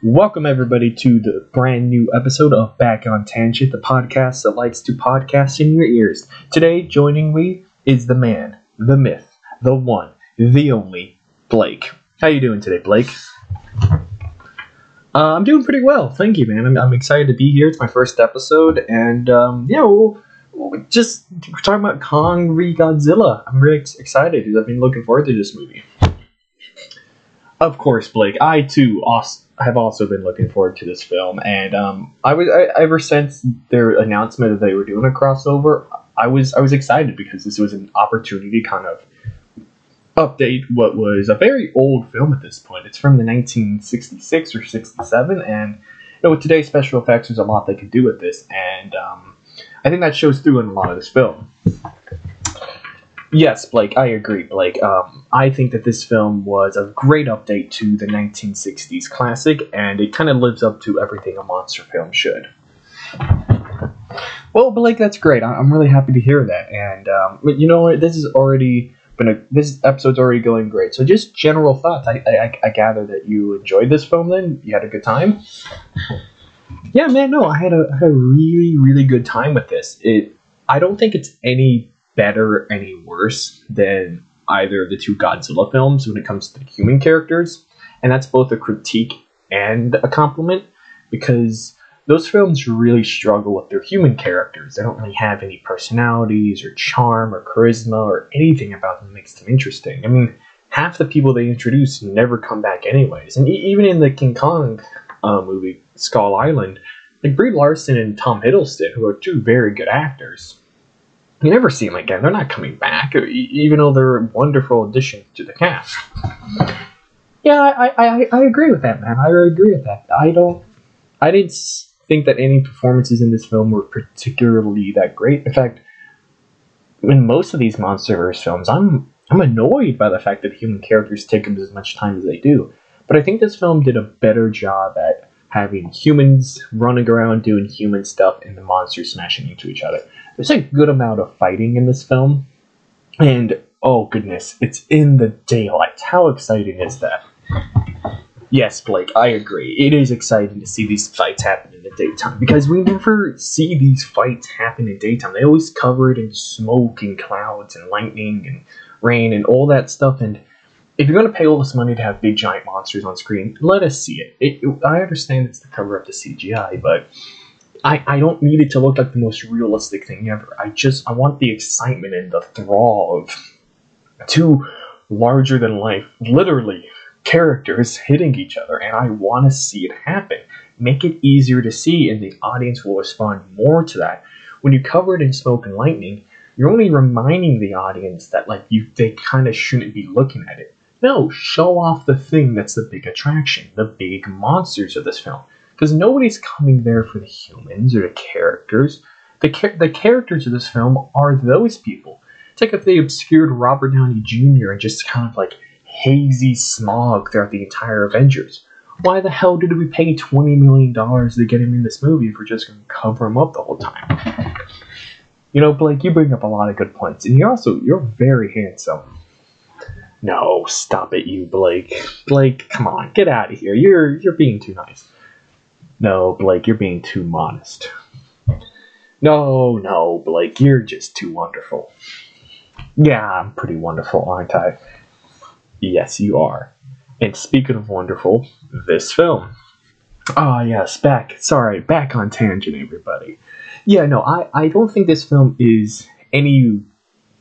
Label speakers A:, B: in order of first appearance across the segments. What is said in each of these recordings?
A: Welcome, everybody, to the brand new episode of Back on Tangent, the podcast that likes to podcast in your ears. Today, joining me is the man, the myth, the one, the only, Blake. How you doing today, Blake? Uh, I'm doing pretty well, thank you, man. I'm, I'm excited to be here. It's my first episode, and um, yeah, we'll, we'll just we're talking about Kong re Godzilla. I'm really ex- excited because I've been looking forward to this movie. Of course, Blake. I too also have also been looking forward to this film, and um, I was I, ever since their announcement that they were doing a crossover, I was I was excited because this was an opportunity to kind of update what was a very old film at this point. It's from the 1966 or 67, and you know with today's special effects, there's a lot they could do with this, and um, I think that shows through in a lot of this film. Yes, Blake, I agree, Blake. Um, I think that this film was a great update to the 1960s classic, and it kind of lives up to everything a monster film should. Well, Blake, that's great. I- I'm really happy to hear that. And um, but you know what? This is already been a this episode's already going great. So just general thoughts. I I, I gather that you enjoyed this film. Then you had a good time. Yeah, man. No, I had a, I had a really really good time with this. It. I don't think it's any better, any worse than either of the two Godzilla films when it comes to the human characters, and that's both a critique and a compliment because those films really struggle with their human characters. They don't really have any personalities or charm or charisma or anything about them that makes them interesting. I mean, half the people they introduce never come back anyways, and e- even in the King Kong uh, movie, Skull Island, like Brie Larson and Tom Hiddleston, who are two very good actors, you never see them again. They're not coming back, even though they're a wonderful addition to the cast. Yeah, I, I, I agree with that, man. I agree with that. I don't. I didn't think that any performances in this film were particularly that great. In fact, in most of these MonsterVerse films, I'm I'm annoyed by the fact that human characters take up as much time as they do. But I think this film did a better job at having humans running around doing human stuff and the monsters smashing into each other. There's a good amount of fighting in this film, and oh goodness, it's in the daylight. How exciting is that? Yes, Blake, I agree. It is exciting to see these fights happen in the daytime because we never see these fights happen in daytime. They always cover it in smoke and clouds and lightning and rain and all that stuff. And if you're going to pay all this money to have big giant monsters on screen, let us see it. it, it- I understand it's to cover up the CGI, but I, I don't need it to look like the most realistic thing ever. I just I want the excitement and the thrall of two larger than life, literally characters hitting each other, and I want to see it happen. Make it easier to see, and the audience will respond more to that. When you cover it in smoke and lightning, you're only reminding the audience that like you they kind of shouldn't be looking at it. No, show off the thing that's the big attraction, the big monsters of this film. Because nobody's coming there for the humans or the characters. The, char- the characters of this film are those people. It's like if they obscured Robert Downey Jr. and just kind of like hazy smog throughout the entire Avengers. Why the hell did we pay $20 million to get him in this movie if we're just going to cover him up the whole time? You know, Blake, you bring up a lot of good points, and you're also you're very handsome. No, stop it, you Blake. Blake, come on, get out of here. You're you're being too nice. No, Blake, you're being too modest. No, no, Blake, you're just too wonderful. Yeah, I'm pretty wonderful, aren't I? Yes, you are. And speaking of wonderful, this film. Ah, yes, back. Sorry, back on tangent, everybody. Yeah, no, I, I don't think this film is any.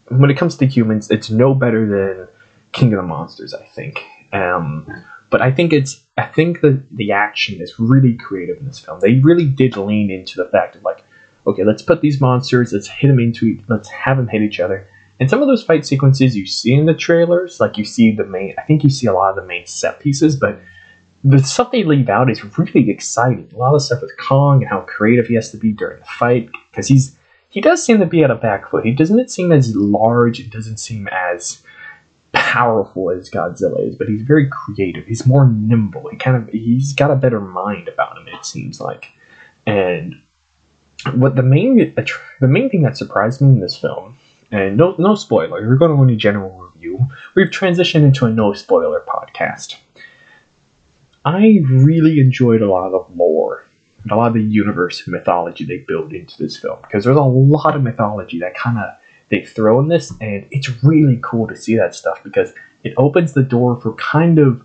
A: When it comes to humans, it's no better than King of the Monsters, I think. Um, but I think it's. I think the, the action is really creative in this film. They really did lean into the fact of, like, okay, let's put these monsters, let's hit them into let's have them hit each other. And some of those fight sequences you see in the trailers, like you see the main, I think you see a lot of the main set pieces, but the stuff they leave out is really exciting. A lot of stuff with Kong and how creative he has to be during the fight, because he's he does seem to be at a back foot. He doesn't seem as large. It doesn't seem as powerful as Godzilla is, but he's very creative. He's more nimble. He kind of he's got a better mind about him. It seems like, and what the main the main thing that surprised me in this film, and no no spoiler, we're going to only general review. We've transitioned into a no spoiler podcast. I really enjoyed a lot of lore and a lot of the universe mythology they built into this film because there's a lot of mythology that kind of they throw in this, and it's really cool to see that stuff because it opens the door for kind of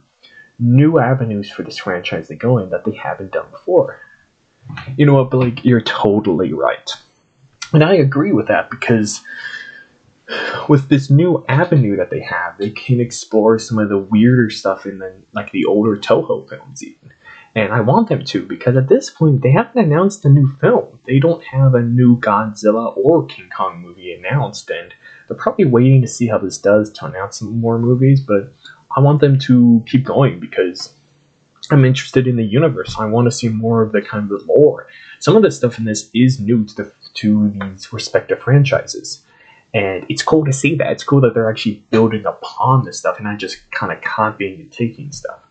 A: new avenues for this franchise to go in that they haven't done before. You know what, Blake? You're totally right. And I agree with that because with this new avenue that they have, they can explore some of the weirder stuff in the like the older Toho films even. And I want them to because at this point they haven't announced a new film. They don't have a new Godzilla or King Kong movie announced, and they're probably waiting to see how this does to announce some more movies. But I want them to keep going because I'm interested in the universe. I want to see more of the kind of lore. Some of the stuff in this is new to the to these respective franchises. And it's cool to see that. It's cool that they're actually building upon this stuff and not just kind of copying and taking stuff.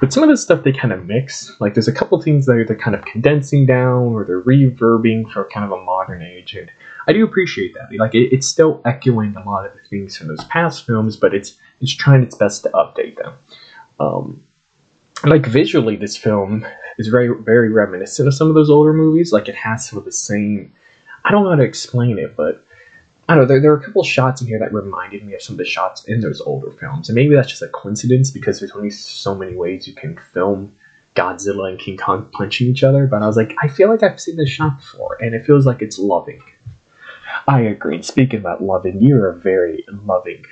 A: But some of the stuff they kind of mix. Like there's a couple things that they're kind of condensing down or they're reverbing for kind of a modern age. And I do appreciate that. Like it, it's still echoing a lot of the things from those past films, but it's it's trying its best to update them. Um, like visually, this film is very very reminiscent of some of those older movies. Like it has some of the same. I don't know how to explain it, but I don't know. There, there are a couple shots in here that reminded me of some of the shots in those older films, and maybe that's just a coincidence because there's only so many ways you can film Godzilla and King Kong punching each other. But I was like, I feel like I've seen this shot before, and it feels like it's loving. I agree. Speaking about loving, you're a very loving,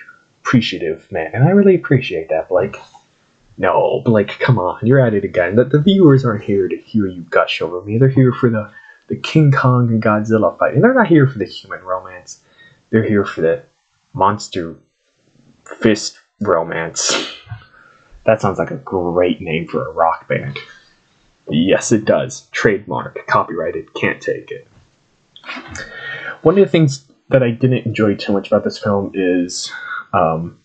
A: appreciative man, and I really appreciate that, Blake. No, Blake, come on, you're at it again. The, the viewers aren't here to hear you gush over me. They're here for the the King Kong and Godzilla fight, and they're not here for the human romance. They're here for the monster fist romance. That sounds like a great name for a rock band. Yes, it does. Trademark, copyrighted, can't take it. One of the things that I didn't enjoy too much about this film is um,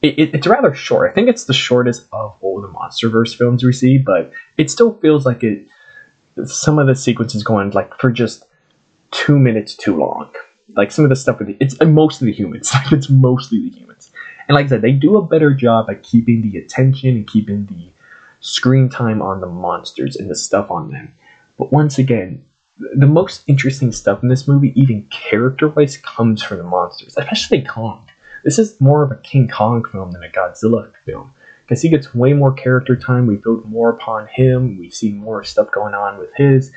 A: it, it, it's rather short. I think it's the shortest of all the MonsterVerse films we see, but it still feels like it. Some of the sequences go on like for just two minutes too long like some of the stuff with the, it's uh, mostly the humans. Like it's mostly the humans. And like I said, they do a better job at keeping the attention and keeping the screen time on the monsters and the stuff on them. But once again, the most interesting stuff in this movie, even character wise, comes from the monsters, especially Kong. This is more of a King Kong film than a Godzilla film because he gets way more character time. We build more upon him. We see more stuff going on with his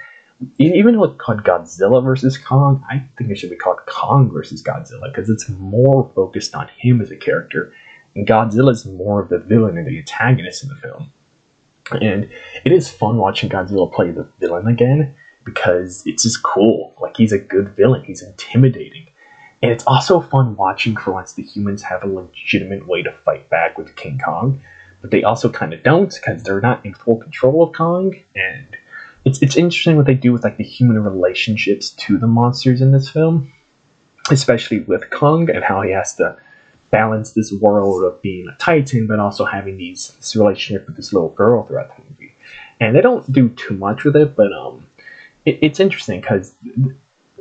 A: even it's called Godzilla versus Kong, I think it should be called Kong versus Godzilla because it's more focused on him as a character, and Godzilla is more of the villain and the antagonist in the film. And it is fun watching Godzilla play the villain again because it's just cool. Like he's a good villain. He's intimidating. And it's also fun watching for once the humans have a legitimate way to fight back with King Kong, but they also kind of don't because they're not in full control of Kong, and it's it's interesting what they do with like the human relationships to the monsters in this film, especially with Kong and how he has to balance this world of being a titan, but also having these this relationship with this little girl throughout the movie. And they don't do too much with it, but um, it, it's interesting because th-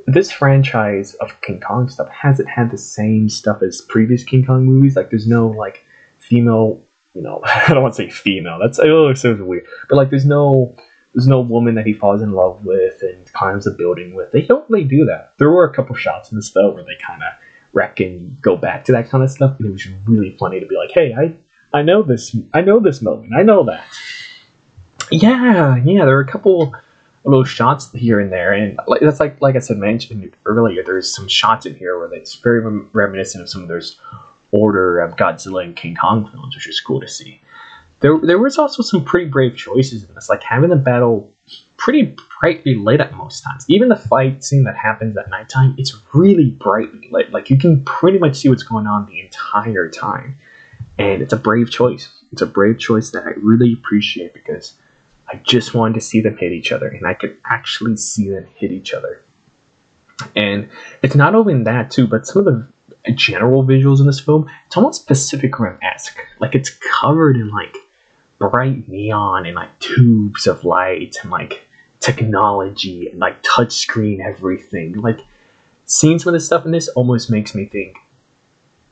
A: this franchise of King Kong stuff hasn't had the same stuff as previous King Kong movies. Like, there's no like female, you know, I don't want to say female. That's it sounds weird, but like, there's no there's no woman that he falls in love with and climbs a building with. They don't really do that. There were a couple shots in this though where they kind of wreck and go back to that kind of stuff, and it was really funny to be like, "Hey, I I know this. I know this moment. I know that." Yeah, yeah. There are a couple little shots here and there, and like, that's like like I said mentioned earlier. There's some shots in here where it's very reminiscent of some of those order of Godzilla and King Kong films, which is cool to see there there was also some pretty brave choices in this, like having the battle pretty brightly lit at most times. Even the fight scene that happens at nighttime, it's really brightly lit. Like you can pretty much see what's going on the entire time. And it's a brave choice. It's a brave choice that I really appreciate because I just wanted to see them hit each other and I could actually see them hit each other. And it's not only that too, but some of the general visuals in this film, it's almost Pacific Rim esque. Like it's covered in like bright neon and like tubes of light and like technology and like touchscreen everything. Like seeing some of the stuff in this almost makes me think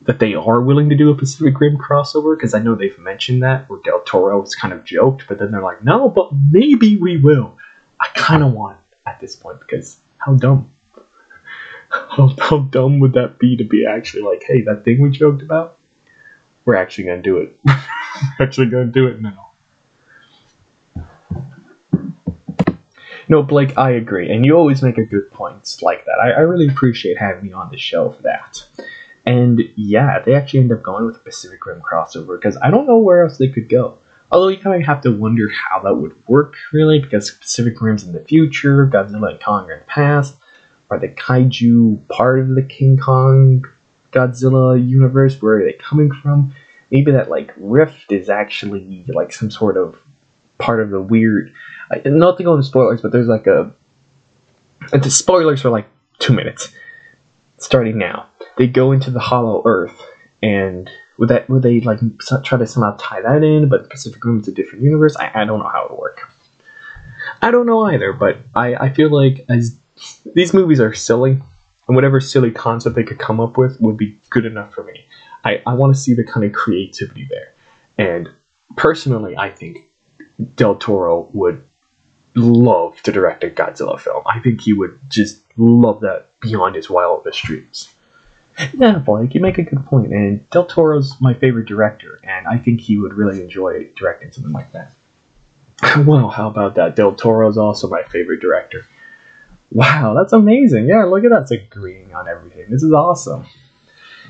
A: that they are willing to do a Pacific Rim crossover because I know they've mentioned that where Del Toro was kind of joked, but then they're like, no, but maybe we will. I kind of want at this point because how dumb. How, how dumb would that be to be actually like, hey, that thing we joked about? We're actually going to do it. Actually going to do it now. No, Blake, I agree. And you always make a good points like that. I, I really appreciate having you on the show for that. And yeah, they actually end up going with a Pacific Rim crossover because I don't know where else they could go. Although you kind of have to wonder how that would work, really, because Pacific Rim's in the future, Godzilla and Kong are in the past. Are the kaiju part of the King Kong Godzilla universe? Where are they coming from? Maybe that like rift is actually like some sort of part of the weird. Not to go into spoilers, but there's like a. The spoilers for like two minutes, starting now. They go into the Hollow Earth, and would that would they like try to somehow tie that in? But the Pacific Rim is a different universe. I, I don't know how it would work. I don't know either, but I, I feel like as these movies are silly, and whatever silly concept they could come up with would be good enough for me. I, I want to see the kind of creativity there. And personally, I think Del Toro would love to direct a Godzilla film. I think he would just love that beyond his wildest dreams. Yeah, Blake, you make a good point. And Del Toro's my favorite director, and I think he would really enjoy directing something like that. Well, how about that? Del Toro's also my favorite director. Wow, that's amazing. Yeah, look at that. It's agreeing on everything. This is awesome.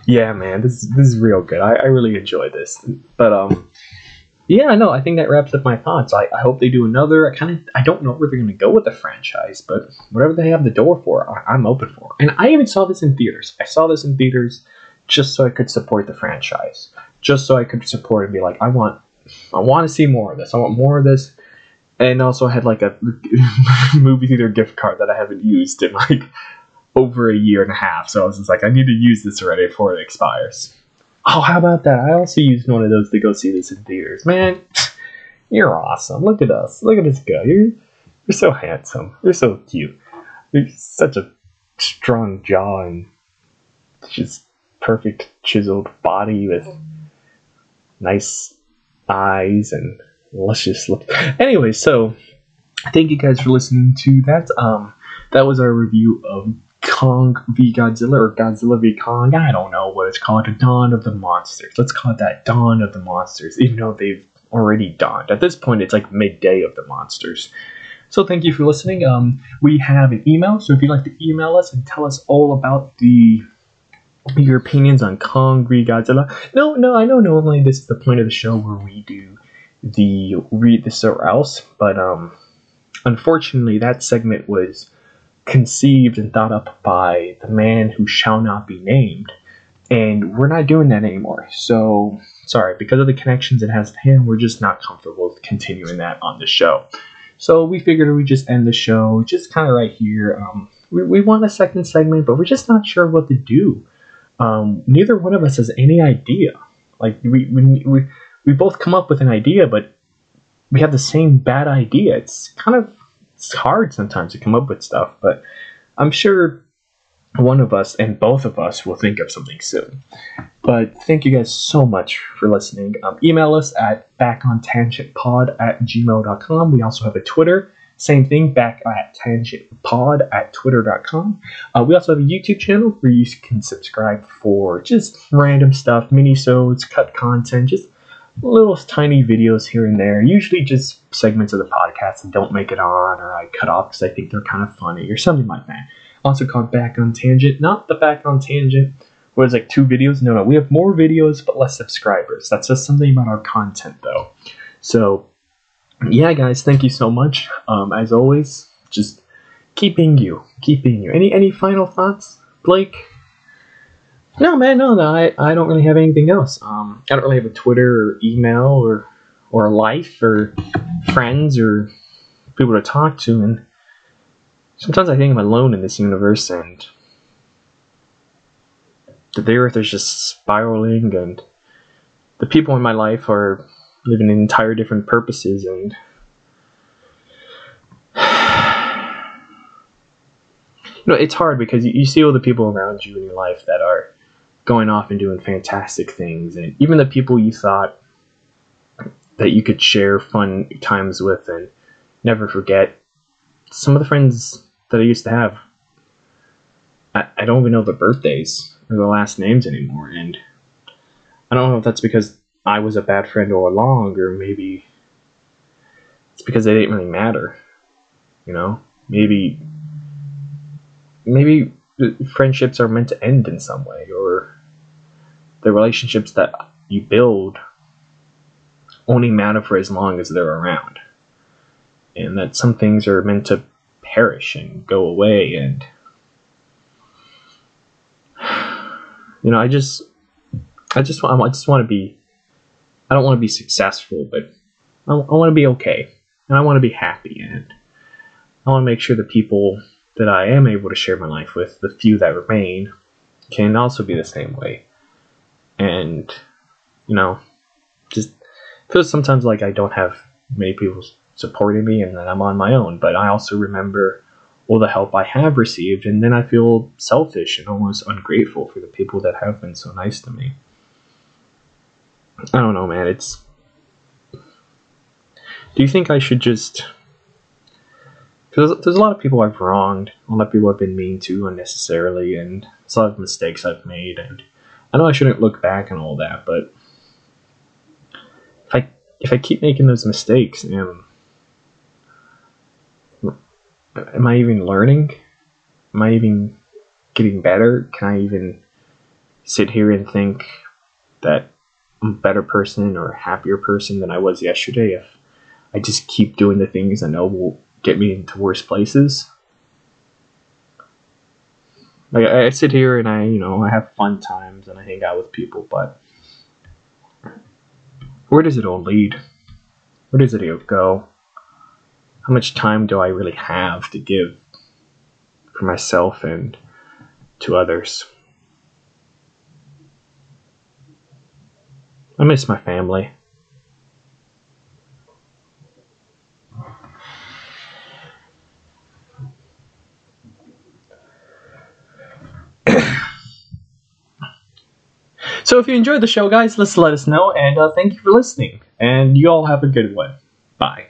A: Yeah, man, this, this is real good. I, I really enjoyed this. But um yeah, no, I think that wraps up my thoughts. I, I hope they do another. I kind of I don't know where they're going to go with the franchise, but whatever they have the door for, I, I'm open for. And I even saw this in theaters. I saw this in theaters just so I could support the franchise, just so I could support and be like, I want, I want to see more of this. I want more of this and also I had like a movie theater gift card that I haven't used in like over a year and a half. So I was just like, I need to use this already before it expires. Oh, how about that? I also used one of those to go see this in theaters. Man, you're awesome. Look at us. Look at this guy. You're you're so handsome. You're so cute. You're such a strong jaw and just perfect chiseled body with nice eyes and let's look. Anyway, so thank you guys for listening to that. Um, that was our review of Kong v Godzilla or Godzilla v Kong. I don't know what it's called. The dawn of the Monsters. Let's call it that. Dawn of the Monsters. Even though they've already dawned. At this point, it's like midday of the monsters. So thank you for listening. Um, we have an email, so if you'd like to email us and tell us all about the your opinions on Kong v Godzilla. No, no, I know normally this is the point of the show where we do the read this or else, but um, unfortunately, that segment was conceived and thought up by the man who shall not be named, and we're not doing that anymore. So, sorry, because of the connections it has to him, we're just not comfortable continuing that on the show. So we figured we just end the show just kind of right here. Um, we, we want a second segment, but we're just not sure what to do. Um, neither one of us has any idea. Like we, we, we we both come up with an idea, but we have the same bad idea. It's kind of it's hard sometimes to come up with stuff, but I'm sure one of us and both of us will think of something soon. But thank you guys so much for listening. Um, email us at backontangentpod at gmail.com. We also have a Twitter. Same thing, back at tangentpod at twitter.com. Uh, we also have a YouTube channel where you can subscribe for just random stuff, mini-sodes, cut content, just little tiny videos here and there, usually just segments of the podcast that don't make it on or I cut off because I think they're kind of funny or something like that. Also called Back on Tangent, not the Back on Tangent where it's like two videos. No, no, we have more videos but less subscribers. That says something about our content though. So, yeah, guys, thank you so much. Um, as always, just keeping you, keeping you. Any any final thoughts, Blake? No, man, no, no. I, I don't really have anything else. Um, I don't really have a Twitter or email or or a life or friends or people to talk to, and sometimes I think I'm alone in this universe, and the Earth is just spiraling, and the people in my life are living entire different purposes, and you know it's hard because you see all the people around you in your life that are going off and doing fantastic things, and even the people you thought that you could share fun times with and never forget. Some of the friends that I used to have, I, I don't even know the birthdays or the last names anymore, and I don't know if that's because I was a bad friend all along, or maybe it's because they didn't really matter. You know, maybe maybe friendships are meant to end in some way, or the relationships that you build only matter for as long as they're around, and that some things are meant to perish and go away. And you know, I just, I just, want, I just want to be. I don't want to be successful, but I, I want to be okay, and I want to be happy, and I want to make sure that people that I am able to share my life with, the few that remain, can also be the same way. And, you know, just feels sometimes like I don't have many people supporting me and that I'm on my own, but I also remember all the help I have received, and then I feel selfish and almost ungrateful for the people that have been so nice to me. I don't know, man. It's. Do you think I should just because there's a lot of people I've wronged, a lot of people I've been mean to unnecessarily, and a lot of mistakes I've made. And I know I shouldn't look back and all that, but if I if I keep making those mistakes, am am I even learning? Am I even getting better? Can I even sit here and think that I'm a better person or a happier person than I was yesterday if I just keep doing the things I know will get me into worse places. Like I sit here and I, you know, I have fun times and I hang out with people, but where does it all lead? Where does it all go? How much time do I really have to give for myself and to others? I miss my family. So if you enjoyed the show, guys, let's let us know, and uh, thank you for listening. And you all have a good one. Bye.